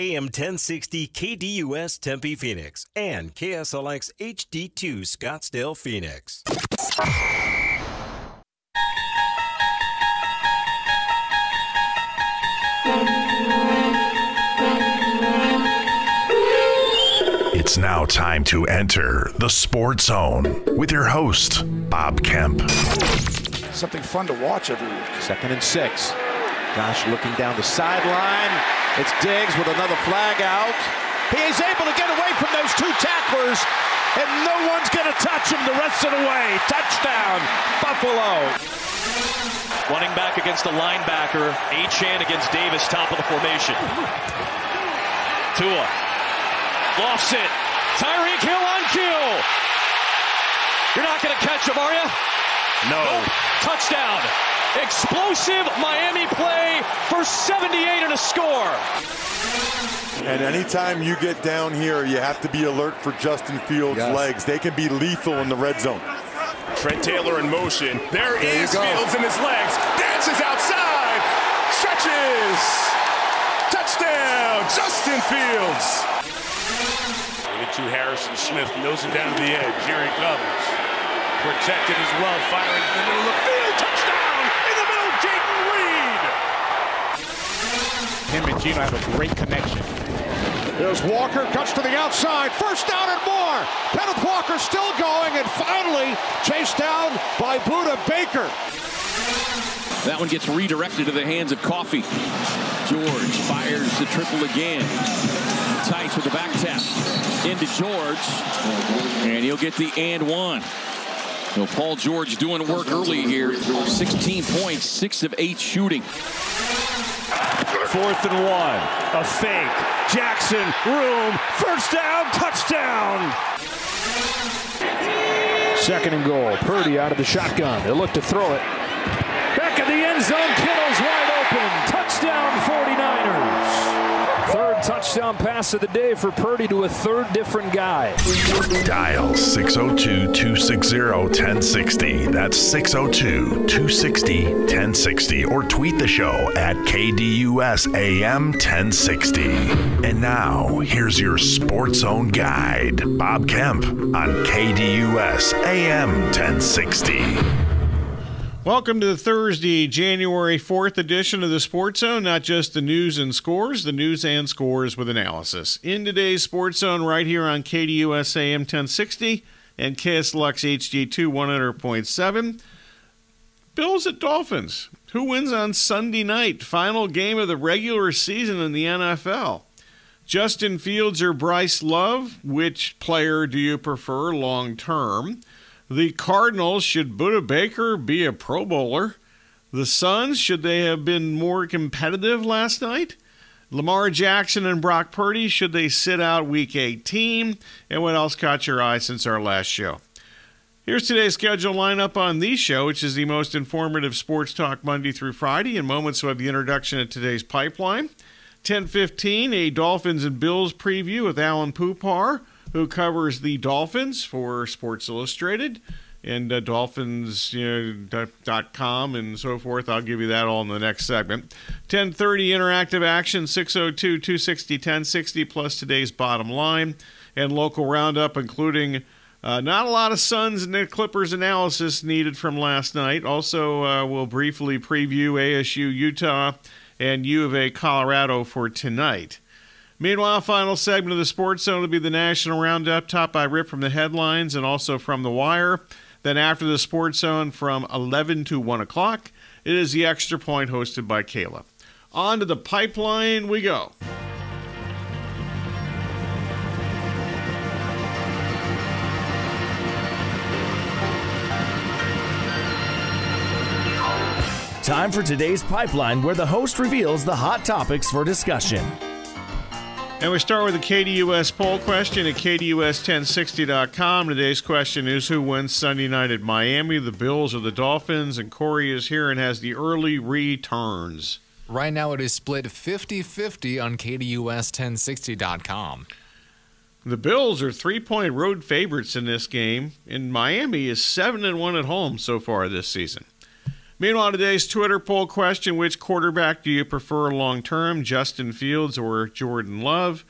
AM 1060 KDUS Tempe Phoenix and KSLX HD2 Scottsdale Phoenix. It's now time to enter the Sports Zone with your host, Bob Kemp. Something fun to watch every week. Second and six. Josh looking down the sideline. It's Diggs with another flag out. He is able to get away from those two tacklers, and no one's going to touch him the rest of the way. Touchdown, Buffalo. Running back against the linebacker. Achane against Davis, top of the formation. Tua. Lofts it. Tyreek Hill on cue. You're not going to catch him, are you? No. Nope. Touchdown. Explosive Miami play for 78 and a score. And anytime you get down here, you have to be alert for Justin Fields' Yes. legs. They can be lethal in the red zone. Trent Taylor in motion. There, There you is go. Fields in his legs. Dances outside. Stretches. Touchdown, Justin Fields. Get to Harrison Smith, nosing down to the edge. Here he comes. Protected as well, firing in the middle of the field. Touchdown in the middle, Jayden Reed. Him and Gino have a great connection. There's Walker, cuts to the outside, first down and more. Kenneth Walker still going, and finally chased down by Budda Baker. That one gets redirected to the hands of Coffey. George fires the triple again. Tights with the back tap into George. And he'll get the and one. So Paul George doing work early here. 16 points, six of eight shooting. Fourth and one. A fake. Jackson, room, first down, touchdown. Second and goal. Purdy out of the shotgun. They look to throw it. Back in the end zone. Kittle's wide open. Touchdown 49ers. Touchdown pass of the day for Purdy to a third different guy. Dial 602 260 1060. That's 602 260 1060. Or tweet the show at KDUS AM 1060. And now, here's your Sports Zone guide, Bob Kemp on KDUS AM 1060. Welcome to the Thursday, January 4th edition of the Sports Zone. Not just the news and scores, the news and scores with analysis. In today's Sports Zone, right here on KDUS AM 1060 and KSLX HD2 100.7. Bills at Dolphins. Who wins on Sunday night? Final game of the regular season in the NFL. Justin Fields or Bryce Love? Which player do you prefer long term? The Cardinals, should Budda Baker be a Pro Bowler? The Suns, should they have been more competitive last night? Lamar Jackson and Brock Purdy, should they sit out week 18? And what else caught your eye since our last show? Here's today's schedule lineup on the show, which is the most informative sports talk Monday through Friday. In moments, we'll have the introduction of today's pipeline. 10:15, a Dolphins and Bills preview with Alan Poupart, who covers the Dolphins for Sports Illustrated and uh, Dolphins you know, dot, com and so forth. I'll give you that all in the next segment. 10:30 interactive action 602 260 1060 plus today's bottom line and local roundup including uh, not a lot of Suns and Clippers analysis needed from last night. Also, uh, we'll briefly preview ASU Utah and U of A Colorado for tonight. Meanwhile, final segment of the Sports Zone will be the National Roundup, top by Rip from the headlines and also from The Wire. Then after the Sports Zone from 11 to 1 o'clock, it is the Extra Point hosted by Kayla. On to the pipeline we go. Time for today's pipeline, where the host reveals the hot topics for discussion. And we start with a KDUS poll question at KDUS1060.com. Today's question is Who wins Sunday night at Miami, the Bills or the Dolphins? And Corey is here and has the early returns. Right now it is split 50 50 on KDUS1060.com. The Bills are three point road favorites in this game, and Miami is 7 and 1 at home so far this season. Meanwhile, today's Twitter poll question which quarterback do you prefer long term, Justin Fields or Jordan Love?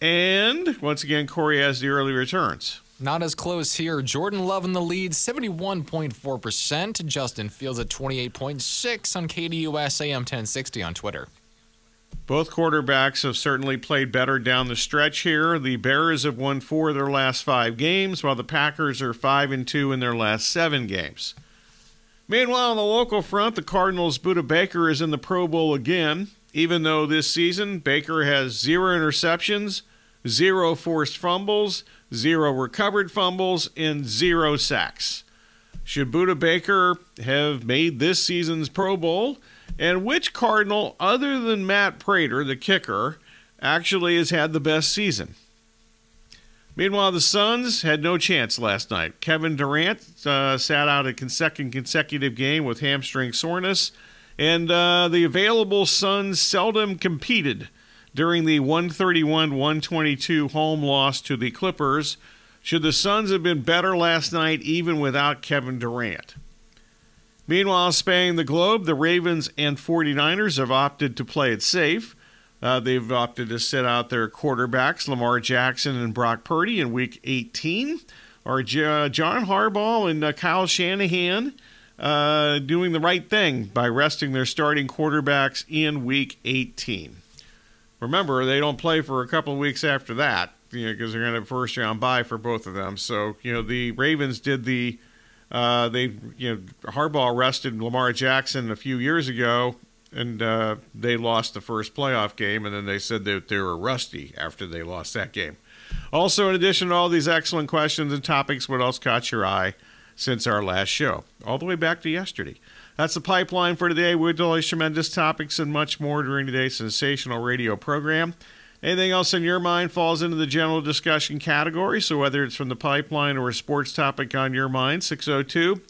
And once again, Corey has the early returns. Not as close here. Jordan Love in the lead, 71.4%. Justin Fields at 28.6 on KDUS AM 1060 on Twitter. Both quarterbacks have certainly played better down the stretch here. The Bears have won four of their last five games, while the Packers are five and two in their last seven games. Meanwhile, on the local front, the Cardinals' Budda Baker is in the Pro Bowl again, even though this season Baker has zero interceptions, zero forced fumbles, zero recovered fumbles, and zero sacks. Should Budda Baker have made this season's Pro Bowl? And which Cardinal, other than Matt Prater, the kicker, actually has had the best season? Meanwhile, the Suns had no chance last night. Kevin Durant uh, sat out a second consecutive game with hamstring soreness, and uh, the available Suns seldom competed during the 131 122 home loss to the Clippers. Should the Suns have been better last night, even without Kevin Durant? Meanwhile, spanning the globe, the Ravens and 49ers have opted to play it safe. Uh, they've opted to sit out their quarterbacks, Lamar Jackson and Brock Purdy, in Week 18. Are J- John Harbaugh and uh, Kyle Shanahan uh, doing the right thing by resting their starting quarterbacks in Week 18? Remember, they don't play for a couple of weeks after that, you know, because they're going to first round bye for both of them. So, you know, the Ravens did the uh, they, you know, Harbaugh arrested Lamar Jackson a few years ago, and uh, they lost the first playoff game, and then they said that they were rusty after they lost that game. Also, in addition to all these excellent questions and topics, what else caught your eye since our last show? All the way back to yesterday. That's the pipeline for today. We'll do tremendous topics and much more during today's sensational radio program. Anything else in your mind falls into the general discussion category. So whether it's from the pipeline or a sports topic on your mind, 602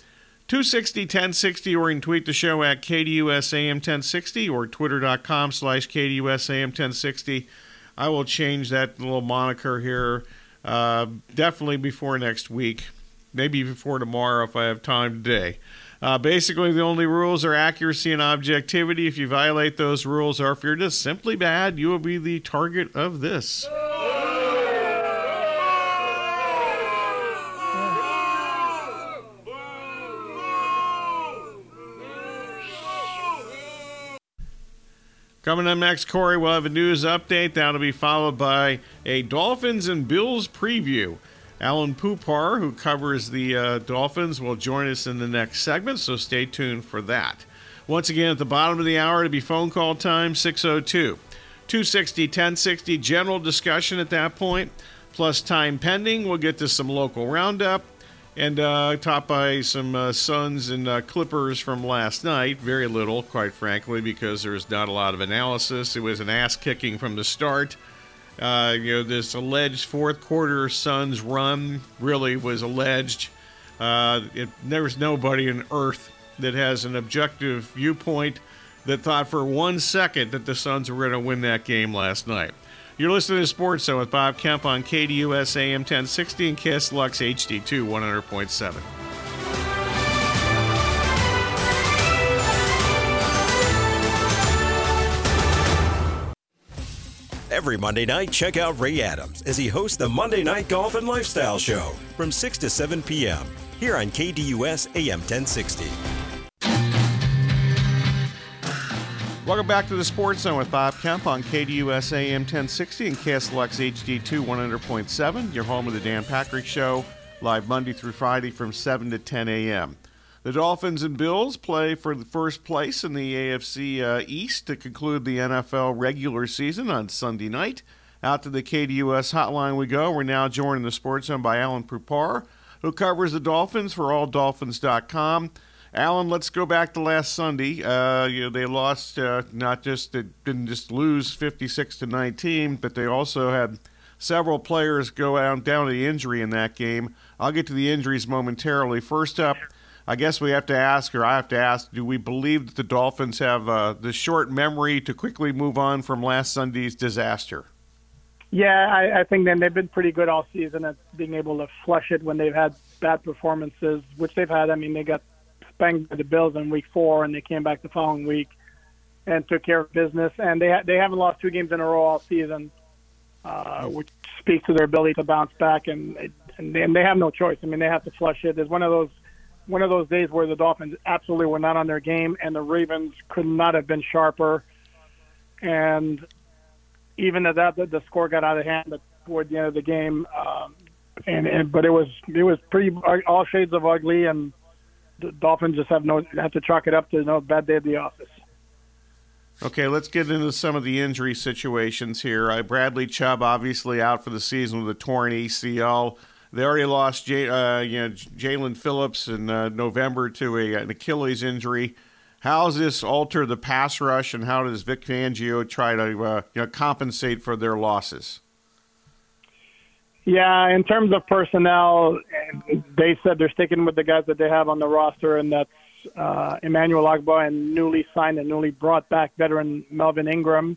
260 1060, or you can tweet the show at KDUSAM 1060 or twitter.com slash KDUSAM 1060. I will change that little moniker here uh, definitely before next week, maybe before tomorrow if I have time today. Uh, basically, the only rules are accuracy and objectivity. If you violate those rules, or if you're just simply bad, you will be the target of this. Coming up next, Corey, we'll have a news update. That'll be followed by a Dolphins and Bills preview. Alan Poupart, who covers the uh, Dolphins, will join us in the next segment, so stay tuned for that. Once again, at the bottom of the hour, to be phone call time 602 260 1060. General discussion at that point, plus time pending. We'll get to some local roundup and uh, topped by some uh, Suns and uh, Clippers from last night. Very little, quite frankly, because there's not a lot of analysis. It was an ass kicking from the start. Uh, you know, this alleged fourth quarter Suns run really was alleged. Uh, it, there was nobody on earth that has an objective viewpoint that thought for one second that the Suns were going to win that game last night. You're listening to Sports Zone with Bob Kemp on KDUS AM 1060 and KSLX HD2 100.7. Every Monday night, check out Ray Adams as he hosts the Monday Night Golf and Lifestyle Show from 6 to 7 p.m. here on KDUS AM 1060. Welcome back to the Sports Zone with Bob Kemp on KDUS AM 1060 and KSLX HD2 100.7, your home of the Dan Patrick Show, live Monday through Friday from 7 to 10 a.m. The Dolphins and Bills play for the first place in the AFC uh, East to conclude the NFL regular season on Sunday night. Out to the KDUS hotline we go. We're now joined in the Sports Zone by Alan Poupart, who covers the Dolphins for AllDolphins.com. Alan, let's go back to last Sunday. Uh, you know, they lost uh, not just they didn't just lose 56 to 19, but they also had several players go down to injury in that game. I'll get to the injuries momentarily. First up. I guess we have to ask, or I have to ask, do we believe that the Dolphins have uh, the short memory to quickly move on from last Sunday's disaster? Yeah, I, I think then they've been pretty good all season at being able to flush it when they've had bad performances, which they've had. I mean, they got spanked by the Bills in Week Four, and they came back the following week and took care of business. And they ha- they haven't lost two games in a row all season, uh, which speaks to their ability to bounce back. And and they, and they have no choice. I mean, they have to flush it. There's one of those one of those days where the Dolphins absolutely were not on their game, and the Ravens could not have been sharper. And even at that, the, the score got out of hand toward the end of the game. Um, and, and but it was it was pretty all shades of ugly, and the Dolphins just have no have to chalk it up to no bad day at the office. Okay, let's get into some of the injury situations here. Uh, Bradley Chubb obviously out for the season with a torn ACL. They already lost J- uh, you know, Jaelan Phillips in uh, November to a, an Achilles injury. How does this alter the pass rush, and how does Vic Fangio try to uh, you know, compensate for their losses? Yeah, in terms of personnel, they said they're sticking with the guys that they have on the roster, and that's uh, Emmanuel Ogbah and newly signed and newly brought back veteran Melvin Ingram,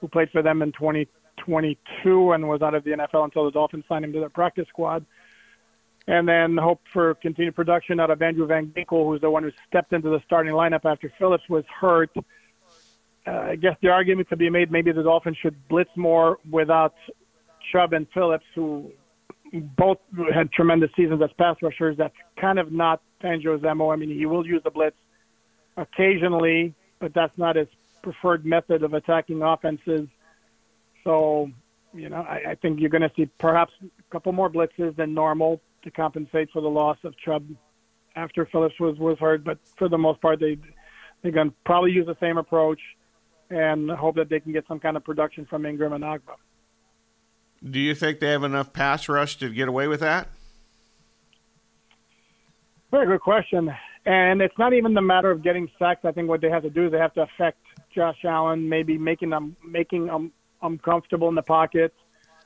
who played for them in 2022 and was out of the NFL until the Dolphins signed him to their practice squad. And then hope for continued production out of Andrew Van Ginkel, who's the one who stepped into the starting lineup after Phillips was hurt. Uh, I guess the argument could be made maybe the Dolphins should blitz more without Chubb and Phillips, who both had tremendous seasons as pass rushers. That's kind of not Fangio's MO. I mean, he will use the blitz occasionally, but that's not his preferred method of attacking offenses. So, you know, I, I think you're going to see perhaps a couple more blitzes than normal to compensate for the loss of Chubb after Phillips was was hurt. But for the most part, they they're going to probably use the same approach and hope that they can get some kind of production from Ingram and Ogbah. Do you think they have enough pass rush to get away with that? Very good question. And it's not even the matter of getting sacked. I think what they have to do is they have to affect Josh Allen, maybe making them making them uncomfortable in the pocket.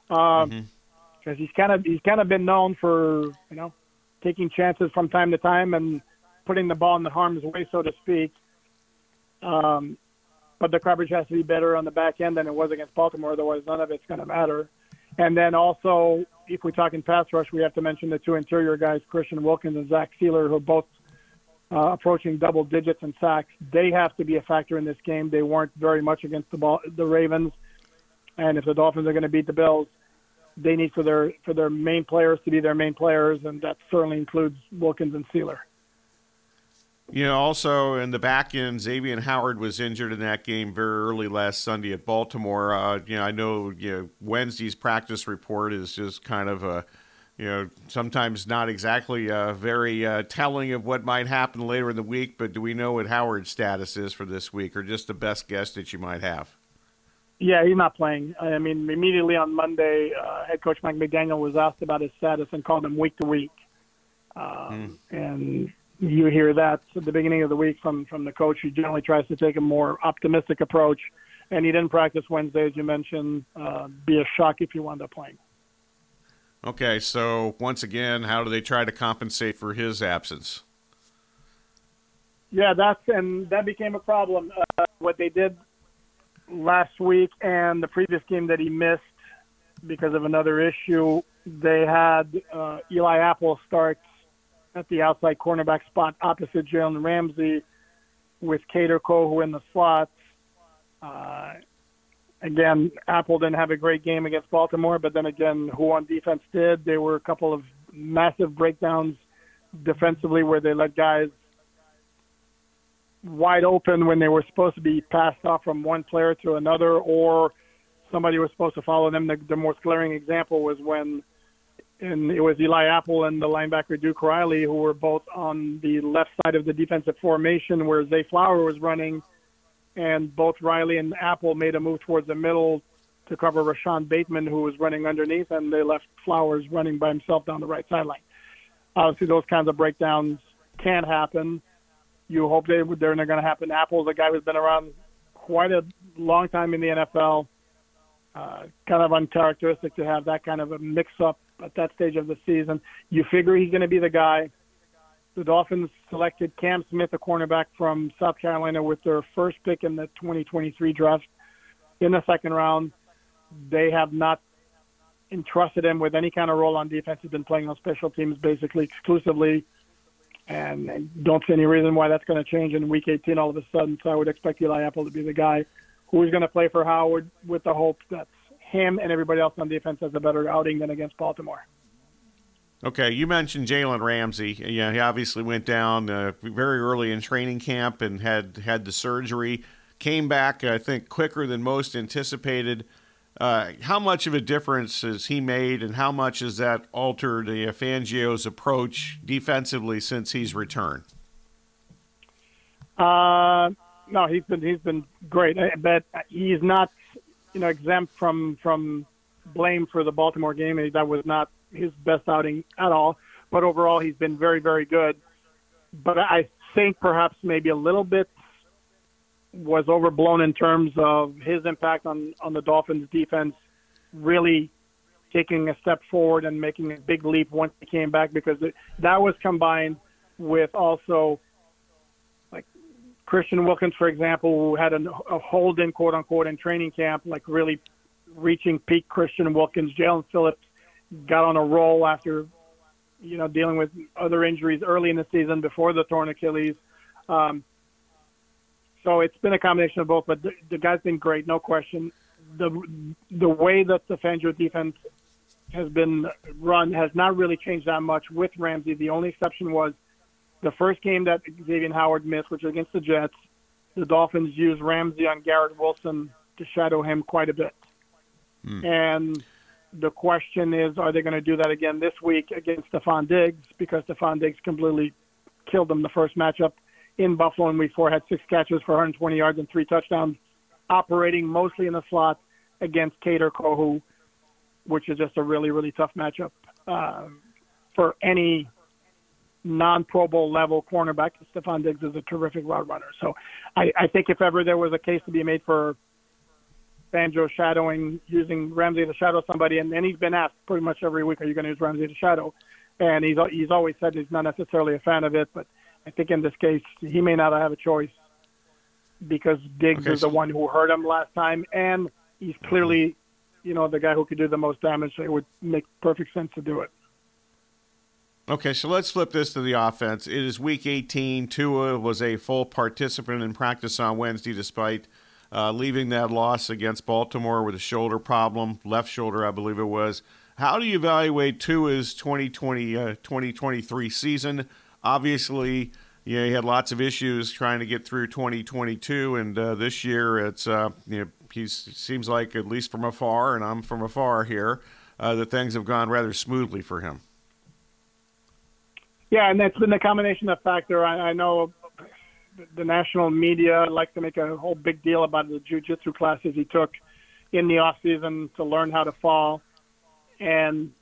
Because um, mm-hmm. he's kind of he's kind of been known for you know taking chances from time to time and putting the ball in the harm's way, so to speak. Um, but the coverage has to be better on the back end than it was against Baltimore. Otherwise, none of it's going to matter. And then also, if we talk in pass rush, we have to mention the two interior guys, Christian Wilkins and Zach Sieler, who are both uh, approaching double digits in sacks. They have to be a factor in this game. They weren't very much against the ball, the Ravens. And if the Dolphins are going to beat the Bills, they need for their for their main players to be their main players, and that certainly includes Wilkins and Sieler. You know, also in the back end, Xavier Howard was injured in that game very early last Sunday at Baltimore. Uh, you know, I know you know, Wednesday's practice report is just kind of a, you know, sometimes not exactly uh, very uh, telling of what might happen later in the week. But do we know what Howard's status is for this week, or just the best guess that you might have? Yeah, he's not playing. I mean, immediately on Monday, uh, head coach Mike McDaniel was asked about his status and called him week to week. Um, mm. And you hear that at the beginning of the week from from the coach. He generally tries to take a more optimistic approach, and he didn't practice Wednesday, as you mentioned. Uh, be a shock if he wound up playing. Okay, so once again, how do they try to compensate for his absence? Yeah, that's and that became a problem. Uh, what they did last week and the previous game that he missed because of another issue, they had uh, Eli Apple start at the outside cornerback spot opposite Jalen Ramsey with Kader Kohou in the slots. Uh, again, Apple didn't have a great game against Baltimore, but then again, who on defense did? There were a couple of massive breakdowns defensively where they let guys wide open when they were supposed to be passed off from one player to another, or somebody was supposed to follow them. The, the most glaring example was when and it was Eli Apple and the linebacker Duke Riley who were both on the left side of the defensive formation where Zay Flower was running, and both Riley and Apple made a move towards the middle to cover Rashod Bateman who was running underneath, and they left Flowers running by himself down the right sideline. Obviously, those kinds of breakdowns can happen. You hope they they're not going to happen. Apple's a guy who's been around quite a long time in the NFL. Uh, kind of uncharacteristic to have that kind of a mix-up at that stage of the season. You figure he's going to be the guy. The Dolphins selected Cam Smith, a cornerback from South Carolina, with their first pick in the 2023 draft in the second round. They have not entrusted him with any kind of role on defense. He's been playing on special teams basically exclusively. and I don't see any reason why that's going to change in Week 18 all of a sudden. So I would expect Eli Apple to be the guy who is going to play for Howard with the hope that him and everybody else on the defense has a better outing than against Baltimore. Okay, you mentioned Jalen Ramsey. Yeah, he obviously went down uh, very early in training camp and had had the surgery. Came back, I think, quicker than most anticipated. Uh, how much of a difference has he made, and how much has that altered uh, Fangio's approach defensively since he's returned? Uh, no, he's been he's been great, but he's not, you know, exempt from from blame for the Baltimore game. That was not his best outing at all. But overall, he's been very, very good. But I think perhaps maybe a little bit was overblown in terms of his impact on on the Dolphins' defense, really taking a step forward and making a big leap once he came back because that was combined with also Christian Wilkins, for example, who had a, a hold in quote unquote in training camp, like really reaching peak Christian Wilkins. Jaelan Phillips got on a roll after, you know, dealing with other injuries early in the season before the torn Achilles. Um, so it's been a combination of both, but the, the guy's been great, no question. The the way that the Fangio defense has been run has not really changed that much with Ramsey. The only exception was the first game that Xavier Howard missed, which was against the Jets. The Dolphins used Ramsey on Garrett Wilson to shadow him quite a bit. Hmm. And the question is, are they going to do that again this week against Stefon Diggs? Because Stefon Diggs completely killed them the first matchup in Buffalo in Week Four, had six catches for 120 yards and three touchdowns, operating mostly in the slot against Kader Kohou, which is just a really, really tough matchup uh, for any non-Pro Bowl level cornerback. Stefon Diggs is a terrific route runner. So I, I think if ever there was a case to be made for Fangio shadowing, using Ramsey to shadow somebody, and, and he's been asked pretty much every week, "Are you going to use Ramsey to shadow?" And he's he's always said he's not necessarily a fan of it, but I think in this case he may not have a choice because Diggs okay, is the one who hurt him last time, and he's mm-hmm. clearly, you know, the guy who could do the most damage. So it would make perfect sense to do it. Okay, so let's flip this to the offense. It is Week 18. Tua was a full participant in practice on Wednesday, despite uh, leaving that loss against Baltimore with a shoulder problem, left shoulder, I believe it was. How do you evaluate Tua's 2020 uh, 2023 season? Obviously, you know, he had lots of issues trying to get through 2022, and uh, this year it's uh, you know he seems like at least from afar, and I'm from afar here, uh, that things have gone rather smoothly for him. Yeah, and that's been a combination of factor. I, I know the national media likes to make a whole big deal about the jujitsu classes he took in the off season to learn how to fall, and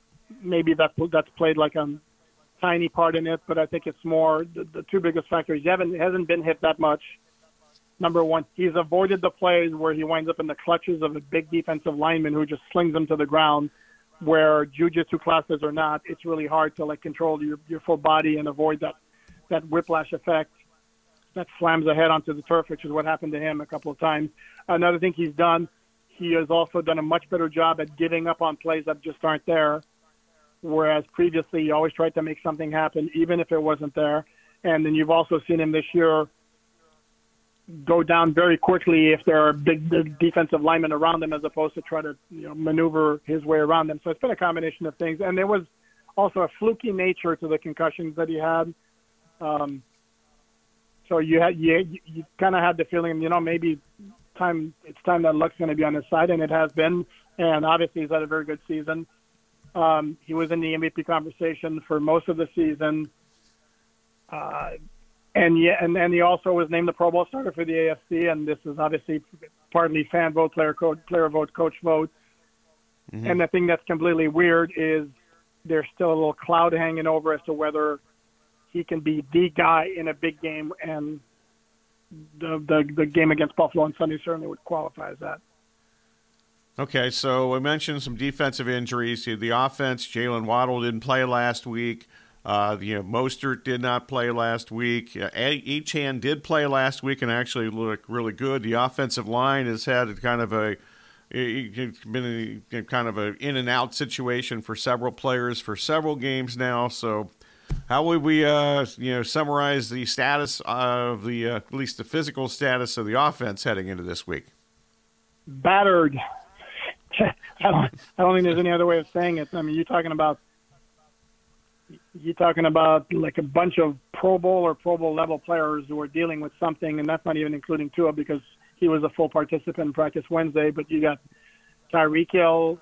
maybe that that's played like a tiny part in it. But I think it's more the, the two biggest factors. He hasn't been hit that much. Number one, he's avoided the plays where he winds up in the clutches of a big defensive lineman who just slings him to the ground. Where jujitsu classes are not, it's really hard to like control your your full body and avoid that that whiplash effect that slams the head onto the turf, which is what happened to him a couple of times. Another thing he's done, he has also done a much better job at giving up on plays that just aren't there. Whereas previously, he always tried to make something happen, even if it wasn't there. And then you've also seen him this year go down very quickly if there are big, defensive linemen around him, as opposed to try to you know, maneuver his way around them. So it's been a combination of things. And there was also a fluky nature to the concussions that he had. Um, so you had you you kind of had the feeling, you know, maybe time it's time that luck's going to be on his side, and it has been. And obviously, he's had a very good season. Um, he was in the MVP conversation for most of the season, uh, and yeah, and then he also was named the Pro Bowl starter for the AFC. And this is obviously partly fan vote, player vote, player vote, coach vote. Mm-hmm. And the thing that's completely weird is there's still a little cloud hanging over as to whether he can be the guy in a big game, and the the, the game against Buffalo on Sunday certainly would qualify as that. Okay, so we mentioned some defensive injuries. The offense, Jaylen Waddle didn't play last week. Uh, you know, Mostert did not play last week. Uh, Achane did play last week and actually looked really good. The offensive line has had kind of a been a, kind of an in and out situation for several players for several games now. So How would we, uh, you know, summarize the status of the, uh, at least the physical status of the offense heading into this week? Battered. I don't, I don't think there's any other way of saying it. I mean, you're talking about you're talking about like a bunch of Pro Bowl or Pro Bowl level players who are dealing with something, and that's not even including Tua because he was a full participant in practice Wednesday. But you got Tyreek Hill,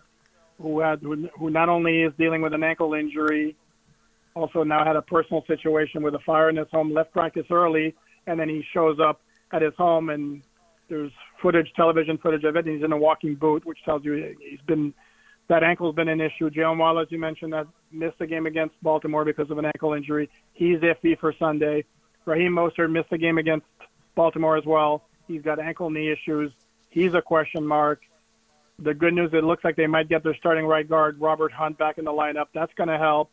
who had who not only is dealing with an ankle injury, also now had a personal situation with a fire in his home, left practice early, and then he shows up at his home and there's footage, television footage of it, and he's in a walking boot, which tells you he's been that ankle's been an issue. Jalen Wallace, you mentioned that missed the game against Baltimore because of an ankle injury. He's iffy for Sunday. Raheem Mostert missed the game against Baltimore as well. He's got ankle knee issues. He's a question mark. The good news, it looks like they might get their starting right guard, Robert Hunt, back in the lineup. That's going to help.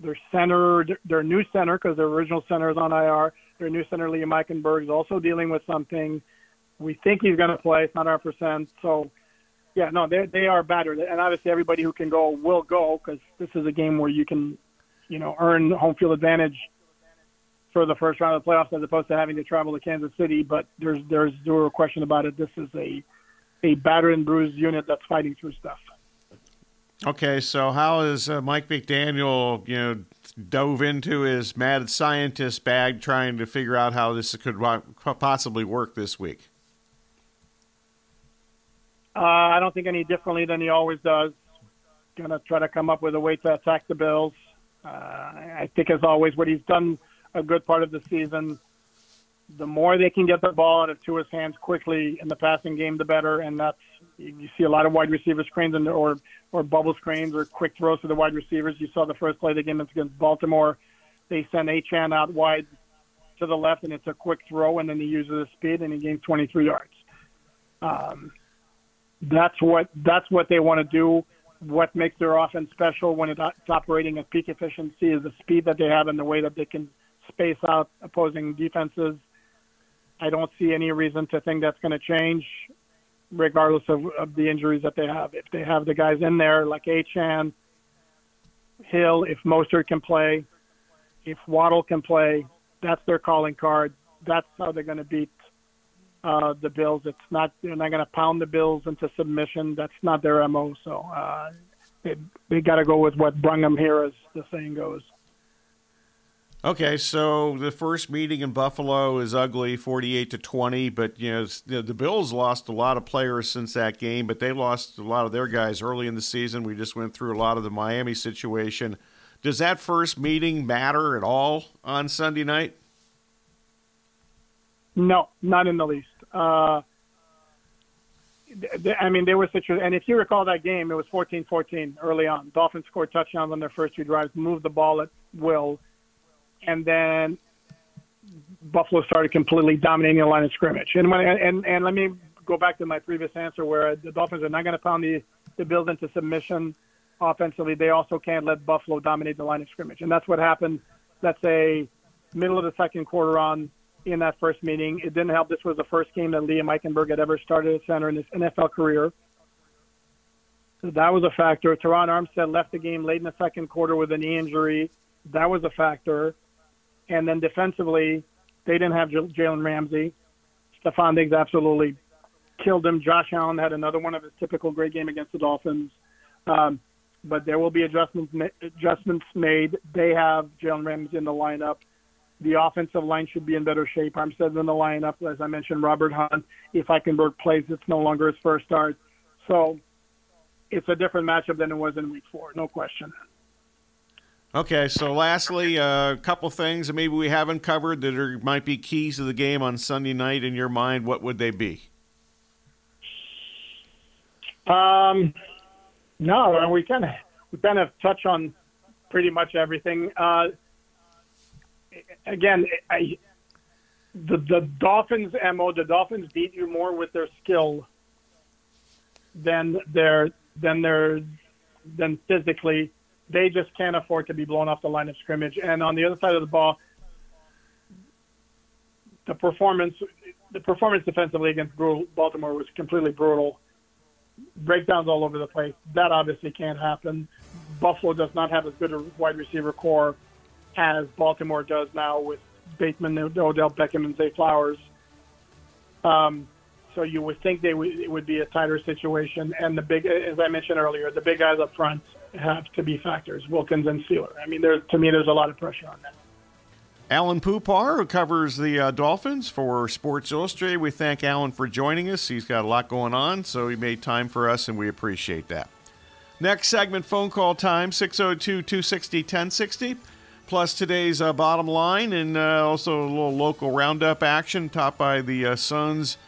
Their center, their new center, because their original center is on IR. Their new center, Liam Eichenberg, is also dealing with something. We think he's going to play. It's not 100%. So, yeah, no, they they are battered, and obviously everybody who can go will go because this is a game where you can, you know, earn home field advantage for the first round of the playoffs as opposed to having to travel to Kansas City. But there's there's zero question about it. This is a a battered and bruised unit that's fighting through stuff. Okay, so how is uh, Mike McDaniel, you know, dove into his mad scientist bag trying to figure out how this could possibly work this week? Uh, I don't think any differently than he always does. Going to try to come up with a way to attack the Bills. Uh, I think, as always, what he's done a good part of the season. The more they can get the ball out of Tua's hands quickly in the passing game, the better. And that's you see a lot of wide receiver screens and or or bubble screens or quick throws to the wide receivers. You saw the first play of the game against Baltimore. They send Achane out wide to the left, and it's a quick throw, and then he uses his speed, and he gains 23 yards. Um, that's what that's what they want to do. What makes their offense special when it's operating at peak efficiency is the speed that they have and the way that they can space out opposing defenses. I don't see any reason to think that's going to change, regardless of, of the injuries that they have. If they have the guys in there like Achane, Hill, if Mostert can play, if Waddle can play, that's their calling card. That's how they're going to beat uh, the Bills. It's not they're not going to pound the Bills into submission. That's not their mo. So uh, they they got to go with what brung them here, as the saying goes. Okay, so the first meeting in Buffalo is ugly, forty-eight to twenty. But you know the, the Bills lost a lot of players since that game, but they lost a lot of their guys early in the season. We just went through a lot of the Miami situation. Does that first meeting matter at all on Sunday night? No, not in the least. Uh, I mean, they were such a, and if you recall that game, it was 14-14 early on. Dolphins scored touchdowns on their first two drives, moved the ball at will, and then Buffalo started completely dominating the line of scrimmage. And when and and let me go back to my previous answer, where the Dolphins are not going to pound the the Bills into submission offensively. They also can't let Buffalo dominate the line of scrimmage, and that's what happened. Let's say middle of the second quarter on in that first meeting. It didn't help. This was the first game that Liam Eichenberg had ever started at center in his NFL career. So that was a factor. Terron Armstead left the game late in the second quarter with a knee injury. That was a factor. And then defensively, they didn't have Jalen Ramsey. Stefon Diggs absolutely killed him. Josh Allen had another one of his typical great game against the Dolphins. Um, but there will be adjustments adjustments made. They have Jalen Ramsey in the lineup. The offensive line should be in better shape. I'm in the lineup, as I mentioned, Robert Hunt. If Eichenberg plays, it's no longer his first start. So it's a different matchup than it was in week four, no question. Okay, so lastly, a uh, couple things that maybe we haven't covered that are, might be keys to the game on Sunday night in your mind. What would they be? Um, no, we kind of we kind of touch on pretty much everything. Uh, again, I, the the Dolphins mo the Dolphins beat you more with their skill than their than their than physically. They just can't afford to be blown off the line of scrimmage. And on the other side of the ball, the performance the performance defensively against Baltimore was completely brutal. Breakdowns all over the place. That obviously can't happen. Buffalo does not have as good a wide receiver core as Baltimore does now with Bateman, Odell Beckham, and Zay Flowers. Um, so you would think they would, it would be a tighter situation. And the big, as I mentioned earlier, the big guys up front have to be factors, Wilkins and Sieler. I mean, there to me, there's a lot of pressure on them. Alan Poupart, who covers the uh, Dolphins for Sports Illustrated. We thank Alan for joining us. He's got a lot going on, so he made time for us, and we appreciate that. Next segment, phone call time 602 260 1060. Plus today's uh, bottom line, and uh, also a little local roundup action, topped by the uh, Suns.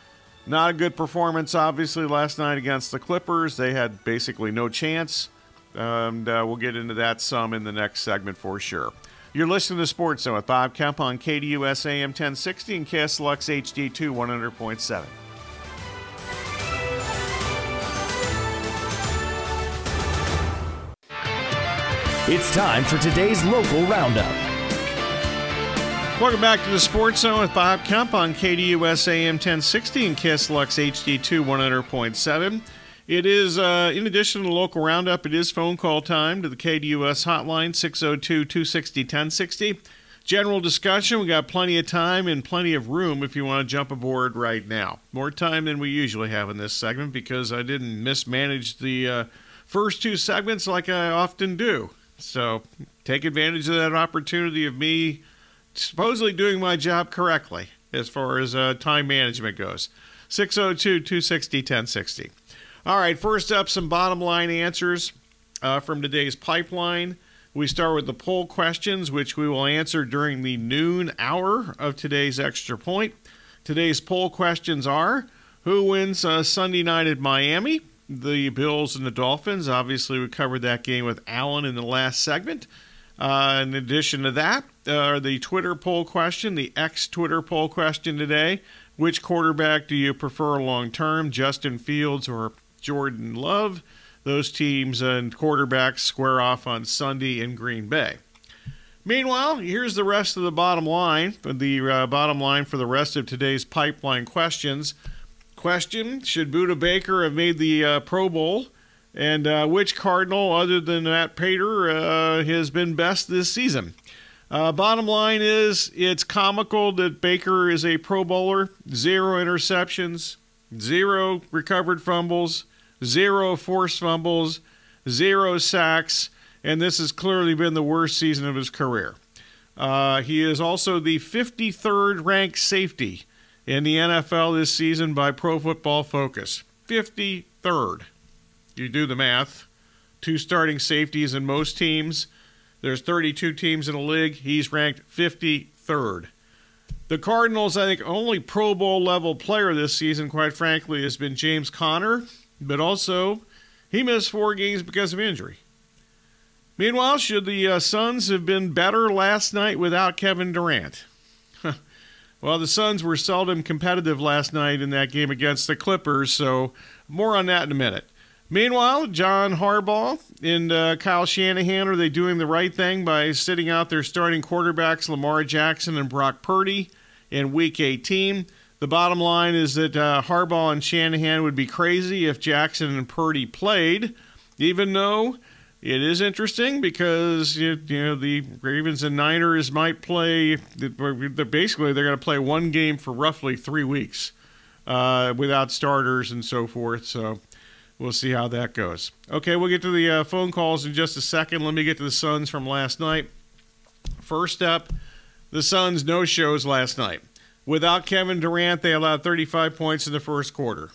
Not a good performance, obviously, last night against the Clippers. They had basically no chance. And uh, we'll get into that some in the next segment for sure. You're listening to Sports Zone with Bob Kemp on KDUS AM 1060 and KSLX HD2 100.7. It's time for today's local roundup. Welcome back to the Sports Zone with Bob Kemp on KDUS AM 1060 and KSLX HD2 100.7. It is, uh, in addition to the local roundup, it is phone call time to the KDUS hotline, 602 260 1060. General discussion. We got plenty of time and plenty of room if you want to jump aboard right now. More time than we usually have in this segment because I didn't mismanage the uh, first two segments like I often do. So take advantage of that opportunity of me supposedly doing my job correctly as far as uh, time management goes. 602 260 1060. All right, first up, some bottom line answers uh, from today's pipeline. We start with the poll questions, which we will answer during the noon hour of today's extra point. Today's poll questions are Who wins uh, Sunday night at Miami? The Bills and the Dolphins. Obviously, we covered that game with Allen in the last segment. Uh, in addition to that, uh, the Twitter poll question, the X Twitter poll question today Which quarterback do you prefer long term, Justin Fields or Jordan Love. Those teams and quarterbacks square off on Sunday in Green Bay. Meanwhile, here's the rest of the bottom line. The uh, bottom line for the rest of today's pipeline questions. Question Should Budda Baker have made the uh, Pro Bowl? And uh, which Cardinal, other than Matt Prater, uh, has been best this season? Uh, bottom line is it's comical that Baker is a Pro Bowler, zero interceptions, zero recovered fumbles, zero forced fumbles, zero sacks, and this has clearly been the worst season of his career. Uh, he is also the 53rd ranked safety in the NFL this season by Pro Football Focus. 53rd. You do the math. Two starting safeties in most teams. There's 32 teams in the league. He's ranked 53rd. The Cardinals, I think, only Pro Bowl level player this season, quite frankly, has been James Conner, but also he missed four games because of injury. Meanwhile, should the uh, Suns have been better last night without Kevin Durant? Well, the Suns were seldom competitive last night in that game against the Clippers, so more on that in a minute. Meanwhile, John Harbaugh and uh, Kyle Shanahan are they doing the right thing by sitting out their starting quarterbacks Lamar Jackson and Brock Purdy in Week 18? The bottom line is that uh, Harbaugh and Shanahan would be crazy if Jackson and Purdy played, even though it is interesting because you, know the Ravens and Niners might play. Basically, they're going to play one game for roughly three weeks uh, without starters and so forth. So we'll see how that goes. Okay, we'll get to the uh, phone calls in just a second. Let me get to the Suns from last night. First up, the Suns no shows last night. Without Kevin Durant, they allowed 35 points in the first quarter,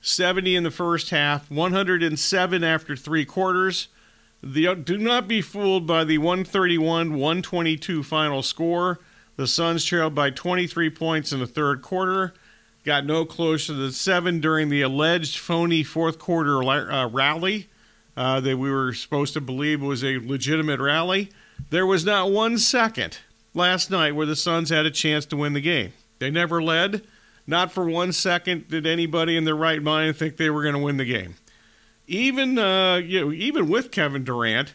70 in the first half, 107 after three quarters. The, do not be fooled by the 131 122 final score. The Suns trailed by 23 points in the third quarter got no closer than seven during the alleged phony fourth quarter uh, rally uh, that we were supposed to believe was a legitimate rally. There was not one second last night where the Suns had a chance to win the game. They never led. Not for one second did anybody in their right mind think they were going to win the game. Even uh, you know, even with Kevin Durant,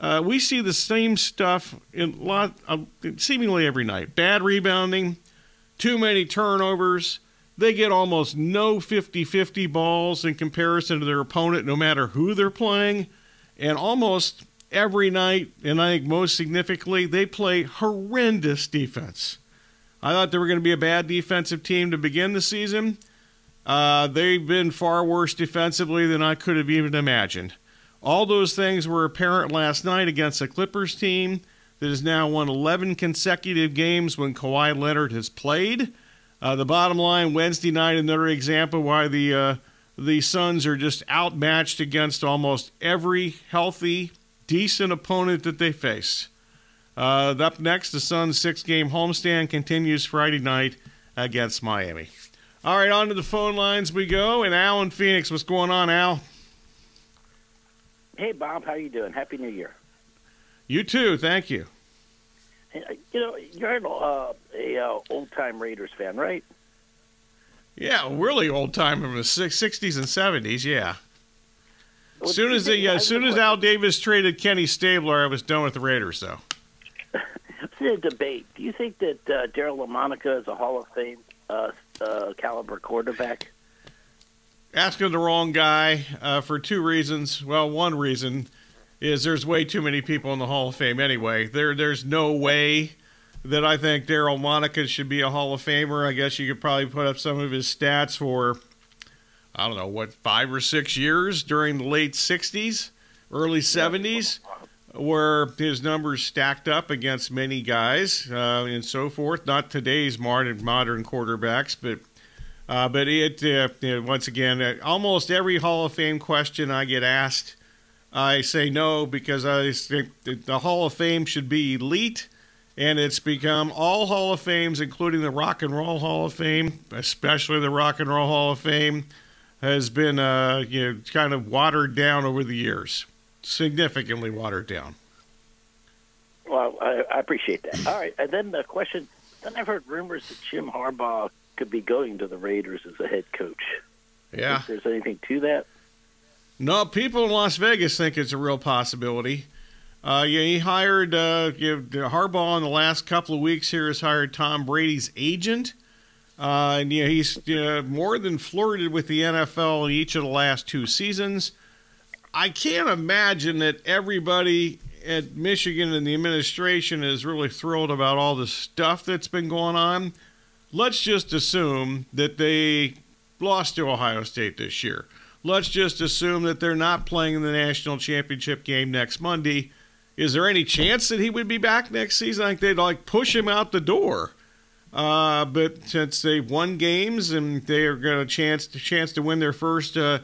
uh, we see the same stuff in lot, uh, seemingly every night. Bad rebounding, too many turnovers they get almost no 50 50 balls in comparison to their opponent, no matter who they're playing, and almost every night, and I think most significantly, they play horrendous defense. I thought they were going to be a bad defensive team to begin the season. Uh, they've been far worse defensively than I could have even imagined. All those things were apparent last night against the Clippers team that has now won 11 consecutive games when Kawhi Leonard has played. Uh, the bottom line, Wednesday night, another example why the uh, the Suns are just outmatched against almost every healthy, decent opponent that they face. Uh, up next, the Suns' six-game homestand continues Friday night against Miami. All right, on to the phone lines we go. And Al in Phoenix, what's going on, Al? Hey, Bob, how you doing? Happy New Year. You too. Thank you. You know, you're an uh, a uh, old time Raiders fan, right? Yeah, really old time from the sixties and seventies. Yeah. As soon as the, as soon as Al Davis traded Kenny Stabler, I was done with the Raiders, though. it's a debate. Do you think that uh, Daryle Lamonica is a Hall of Fame uh, uh, caliber quarterback? Asking the wrong guy uh, for two reasons. Well, one reason is there's way too many people in the Hall of Fame anyway. There, there's no way that I think Daryle Lamonica should be a Hall of Famer. I guess you could probably put up some of his stats for, I don't know, what, five or six years during the late 60s, early 70s, where his numbers stacked up against many guys uh, and so forth. Not today's modern, modern quarterbacks, but. Uh, but it, uh, know, once again, uh, almost every Hall of Fame question I get asked, I say no because I think the Hall of Fame should be elite and it's become all Hall of Fames, including the Rock and Roll Hall of Fame, especially the Rock and Roll Hall of Fame, has been uh, you know kind of watered down over the years, significantly watered down. Well, I, I appreciate that. All right, and then the question: Then I've heard rumors that Jim Harbaugh could be going to the Raiders as a head coach. Yeah, there's anything to that? No, people in Las Vegas think it's a real possibility. Uh, yeah, he hired uh, Harbaugh in the last couple of weeks here has hired Tom Brady's agent. Uh, and yeah, he's more than flirted with the NFL in each of the last two seasons. I can't imagine that everybody at Michigan and the administration is really thrilled about all the stuff that's been going on. Let's just assume that they lost to Ohio State this year. Let's just assume that they're not playing in the national championship game next Monday is there any chance that he would be back next season? I think they'd like push him out the door. Uh, but since they've won games and they are got a chance to chance to win their first uh,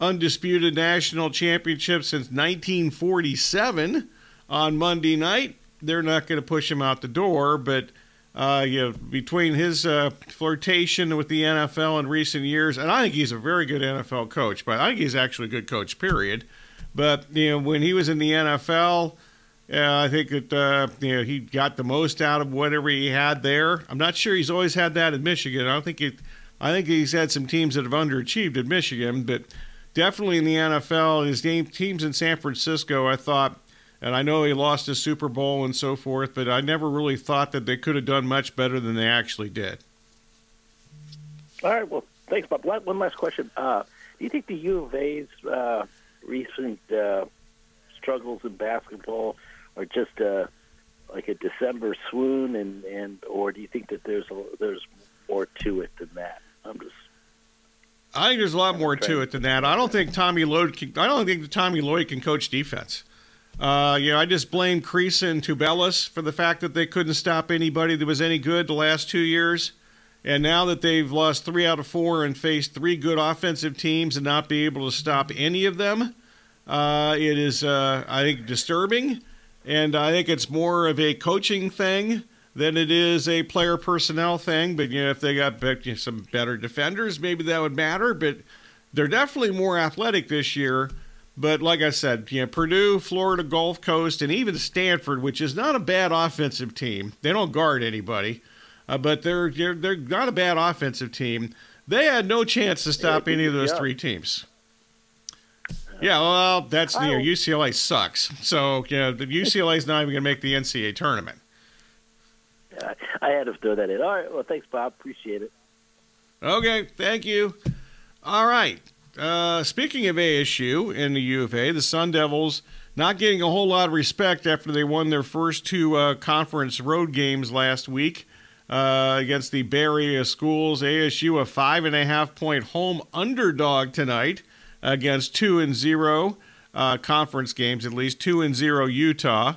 undisputed national championship since 1947 on Monday night, they're not going to push him out the door. But uh, you know, between his uh, flirtation with the NFL in recent years, and I think he's a very good NFL coach, but I think he's actually a good coach. Period. But you know, when he was in the NFL yeah, I think that uh, you know he got the most out of whatever he had there. I'm not sure he's always had that in Michigan. I don't think it. I think he's had some teams that have underachieved in Michigan, but definitely in the NFL, his game, teams in San Francisco, I thought, and I know he lost a Super Bowl and so forth, but I never really thought that they could have done much better than they actually did. All right. Well, thanks, Bob. One last question. Uh, do you think the U of A's uh, recent uh, struggles in basketball are just a like a December swoon, and and or do you think that there's a, there's more to it than that? I'm just. I think there's a lot more to it than that. I don't think Tommy Lloyd. Can, I don't think Tommy Lloyd can coach defense. Uh, you know, I just blame Kriisa and Tubelis for the fact that they couldn't stop anybody that was any good the last two years. And now that they've lost three out of four and faced three good offensive teams and not be able to stop any of them, uh, it is, uh, I think, disturbing. And I think it's more of a coaching thing than it is a player personnel thing. But you know, if they got some better defenders, maybe that would matter. But they're definitely more athletic this year. But like I said, you know, Purdue, Florida, Gulf Coast, and even Stanford, which is not a bad offensive team. They don't guard anybody, uh, but they're, they're they're not a bad offensive team. They had no chance to stop any of those three teams. Yeah, well, that's the UCLA sucks. So you know, the UCLA's not even going to make the NCAA tournament. I had to throw that in. All right. Well, thanks, Bob. Appreciate it. Okay. Thank you. All right. uh, speaking of ASU and the U of A, the Sun Devils not getting a whole lot of respect after they won their first two uh, conference road games last week uh, against the Area schools. ASU a five and a half point home underdog tonight against two and zero uh, conference games, at least two and zero Utah.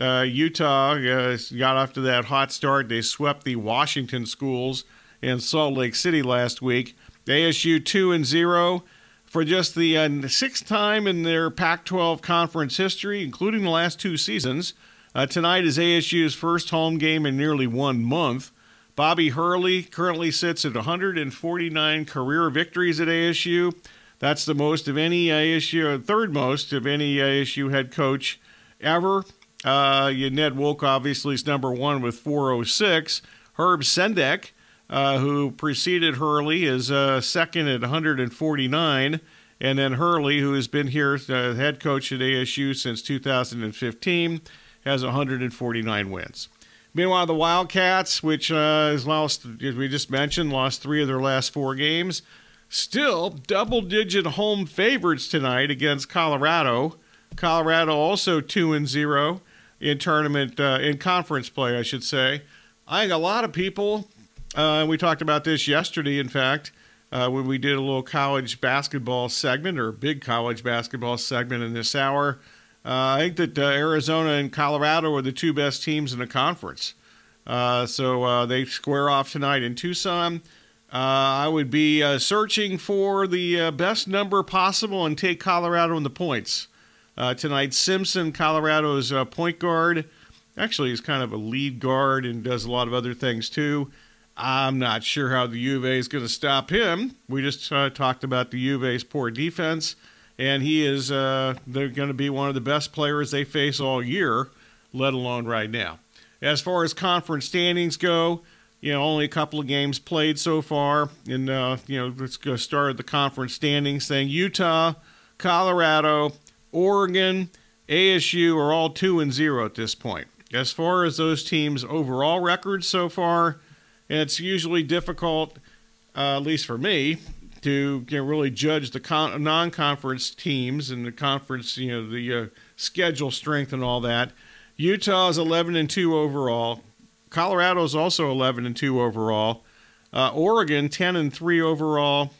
Uh, Utah uh, got off to that hot start. They swept the Washington schools in Salt Lake City last week. ASU two and zero for just the uh, sixth time in their Pac-12 conference history, including the last two seasons. Uh, tonight is ASU's first home game in nearly one month. Bobby Hurley currently sits at 149 career victories at ASU. That's the most of any ASU, third most of any ASU head coach ever. Uh, Ned Wulk obviously is number one with 406. Herb Sendek, uh, who preceded Hurley, is uh, second at 149. And then Hurley, who has been here, uh, head coach at ASU since 2015, has 149 wins. Meanwhile, the Wildcats, which uh, has lost, as we just mentioned, lost three of their last four games, still double digit home favorites tonight against Colorado. Colorado also 2 and 0 in tournament, uh, in conference play, I should say. I think a lot of people, uh, we talked about this yesterday, in fact, uh, when we did a little college basketball segment or big college basketball segment in this hour. Uh, I think that uh, Arizona and Colorado are the two best teams in the conference. Uh, so they square off tonight in Tucson. I would be searching for the best number possible and take Colorado in the points. Tonight, Simpson, Colorado's point guard, actually is kind of a lead guard and does a lot of other things too. I'm not sure how the U of A is going to stop him. We just talked about the U of A's poor defense and he is uh, they're going to be one of the best players they face all year, let alone right now. As far as conference standings go, you know, only a couple of games played so far, and uh, you know, let's go start the conference standings thing. Utah, Colorado, Oregon, ASU are all two and zero at this point. As far as those teams' overall records so far, it's usually difficult, uh, at least for me, to you know, really judge the con- non-conference teams and the conference, you know, the uh, schedule strength and all that. Utah is 11 and 2 overall. Colorado is also 11 and 2 overall. Uh, Oregon 10 and 3 overall.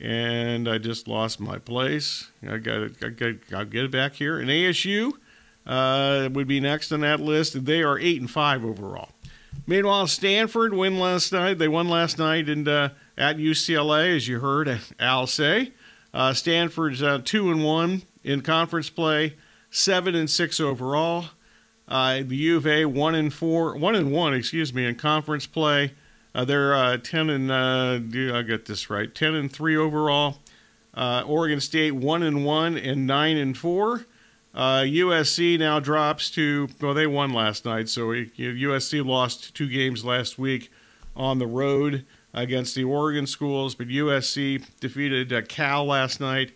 And I just lost my place. I got it. I got. I'll get it back here. And ASU uh, would be next on that list. They are eight and five overall. Meanwhile, Stanford win last night. They won last night, and uh, at UCLA, as you heard Al say. Uh, Stanford's uh, two and one in conference play, seven and six overall. Uh, the U of A one and four, one and one, excuse me, in conference play. Uh, they're uh, ten and uh, I get this right, ten and three overall. Oregon State one and one and nine and four. USC now drops to well, they won last night, so USC lost two games last week on the road against the Oregon schools, but USC defeated uh, Cal last night.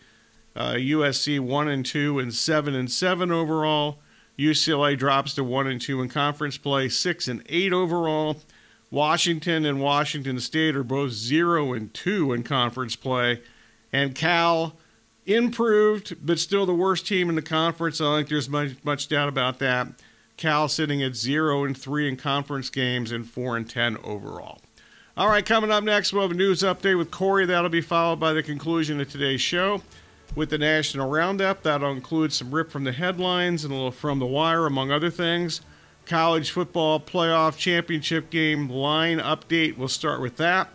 Uh, USC one and two and seven and seven overall. UCLA drops to one and two in conference play, six and eight overall. Washington and Washington State are both zero and two in conference play, and Cal improved, but still the worst team in the conference. I don't think there's much, much doubt about that. Cal sitting at zero and three in conference games and four and ten overall. All right, coming up next, we'll have a news update with Corey. That'll be followed by the conclusion of today's show with the National Roundup. That'll include some rip from the headlines and a little from the wire, among other things. College football playoff championship game line update. We'll start with that.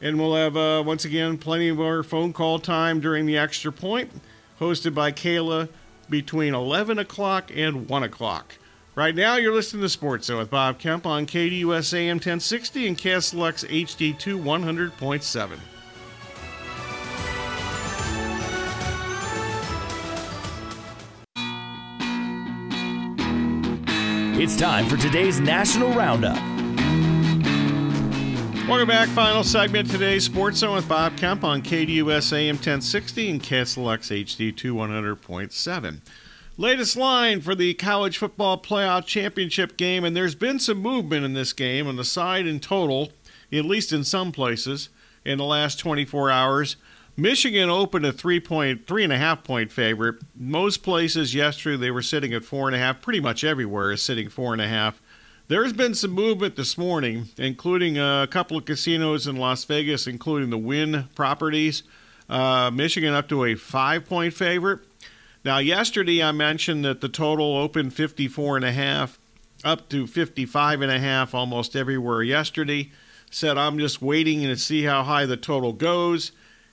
And we'll have, uh, once again, plenty more phone call time during the extra point, hosted by Kayla between 11 o'clock and 1 o'clock. Right now, you're listening to Sports Zone with Bob Kemp on KDUS AM 1060 and KSLX HD2 100.7. It's time for today's National Roundup. Welcome back. Final segment today's Sports Zone with Bob Kemp on KDUS AM 1060 and KSLX HD2 100.7 latest line for the college football playoff championship game, and there's been some movement in this game on the side in total, at least in some places, in the last 24 hours. Michigan opened a three point, three and a half point favorite. Most places yesterday they were sitting at four and a half. Pretty much everywhere is sitting four and a half. There's been some movement this morning, including a couple of casinos in Las Vegas, including the Wynn properties. Uh, Michigan up to a five point favorite. Now, yesterday I mentioned that the total opened 54 and a half, up to 55 and a half almost everywhere yesterday. Said I'm just waiting to see how high the total goes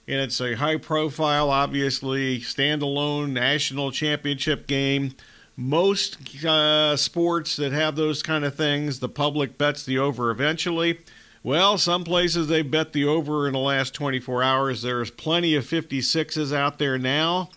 and it's a high profile, obviously, standalone national championship game. Most uh, sports that have those kind of things, the public bets the over eventually. Well, some places they bet the over in the last 24 hours. There's plenty of 56s out there now.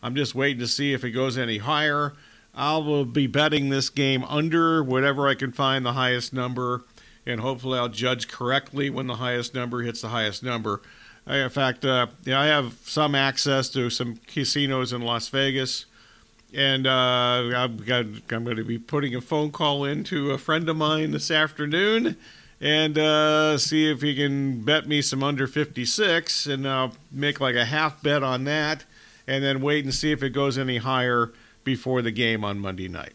I'm just waiting to see if it goes any higher. I'll be betting this game under whatever I can find the highest number, and hopefully I'll judge correctly when the highest number hits the highest number. In fact, uh, yeah, I have some access to some casinos in Las Vegas, and uh, got, I'm going to be putting a phone call in to a friend of mine this afternoon and uh, see if he can bet me some under 56, and I'll make like a half bet on that, and then wait and see if it goes any higher before the game on Monday night.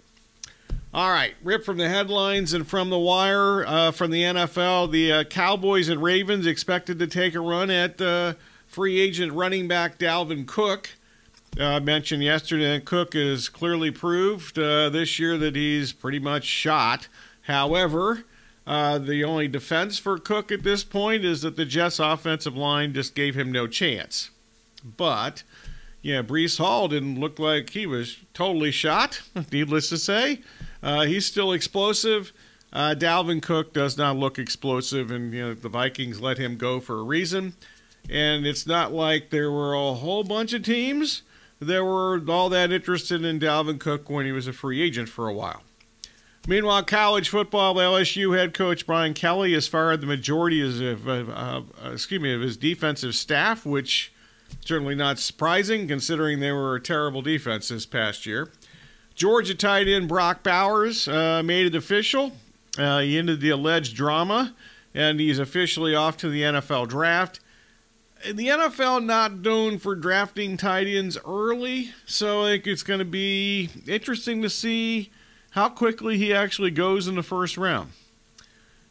All right, rip from the headlines and from the wire uh, from the NFL. The uh, Cowboys and Ravens expected to take a run at uh, free agent running back Dalvin Cook. Uh, I mentioned yesterday that Cook has clearly proved uh, this year that he's pretty much shot. However, uh, the only defense for Cook at this point is that the Jets' offensive line just gave him no chance. But yeah, Breece Hall didn't look like he was totally shot, needless to say. Uh, he's still explosive. Uh, Dalvin Cook does not look explosive, and you know the Vikings let him go for a reason. And it's not like there were a whole bunch of teams that were all that interested in Dalvin Cook when he was a free agent for a while. Meanwhile, college football, LSU head coach Brian Kelly has fired the majority of, uh, excuse me, of his defensive staff, which certainly not surprising considering they were a terrible defense this past year. Georgia tight end Brock Bowers uh, made it official. Uh, he ended the alleged drama, and he's officially off to the NFL draft. The NFL not known for drafting tight ends early, so I think it's going to be interesting to see how quickly he actually goes in the first round.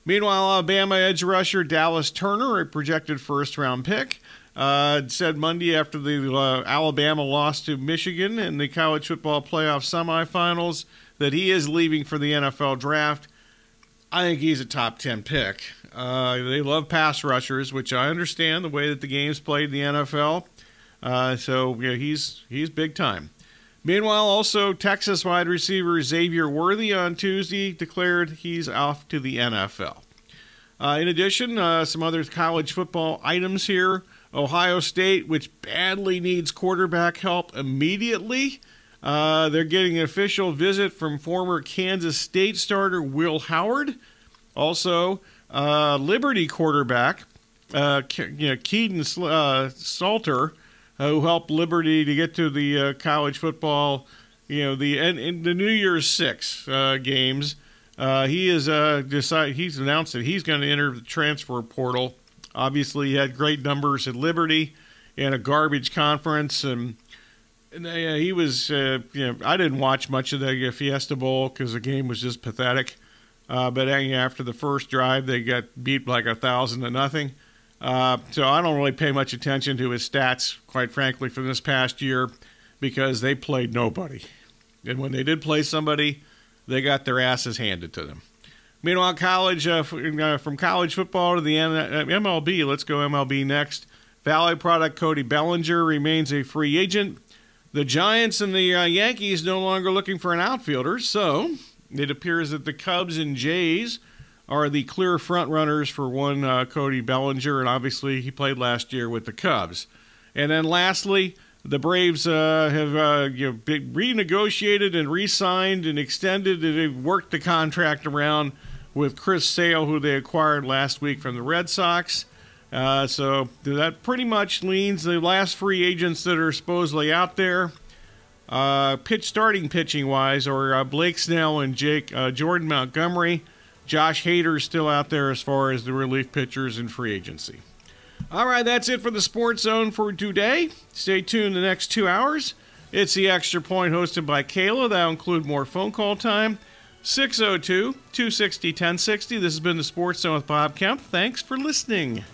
Meanwhile, Alabama edge rusher Dallas Turner, a projected first round pick, uh, said Monday after the uh, Alabama loss to Michigan in the college football playoff semifinals that he is leaving for the NFL draft. I think he's a top 10 pick. Uh, they love pass rushers, which I understand the way that the game's played in the NFL. Uh, so he's he's big time. Meanwhile, also Texas wide receiver Xavier Worthy on Tuesday declared he's off to the NFL. Uh, in addition, uh, some other college football items here. Ohio State, which badly needs quarterback help immediately. Uh, they're getting an official visit from former Kansas State starter Will Howard. Also, uh, Liberty quarterback uh, you know, Kaidon uh, Salter, uh, who helped Liberty to get to the uh, college football, you know, the and, and the New Year's Six games. he is decided. He's announced that he's going to enter the transfer portal Obviously, he had great numbers at Liberty in a garbage conference, and, and uh, he was. Uh, you know, I didn't watch much of the Fiesta Bowl because the game was just pathetic. Uh, but after the first drive, they got beat like a thousand to nothing. Uh, so I don't really pay much attention to his stats, quite frankly, from this past year, because they played nobody. And when they did play somebody, they got their asses handed to them. Meanwhile, college uh, from college football to the MLB. Uh, let's go MLB next. Valley product Cody Bellinger remains a free agent. The Giants and the uh, Yankees no longer looking for an outfielder, so it appears that the Cubs and Jays are the clear front runners for one uh, Cody Bellinger, and obviously he played last year with the Cubs. And then lastly, the Braves uh, have uh, you know, renegotiated and re-signed and extended and worked the contract around with Chris Sale, who they acquired last week from the Red Sox. Uh, so that pretty much leans the last free agents that are supposedly out there. Uh, pitch starting pitching wise, or uh, Blake Snell and Jake uh, Jordan Montgomery. Josh Hader is still out there as far as the relief pitchers in free agency. All right, that's it for the Sports Zone for today. Stay tuned the next two hours. It's the Extra Point hosted by Kayla. That'll include more phone call time. 602 260 1060. This has been the Sports Zone with Bob Kemp. Thanks for listening.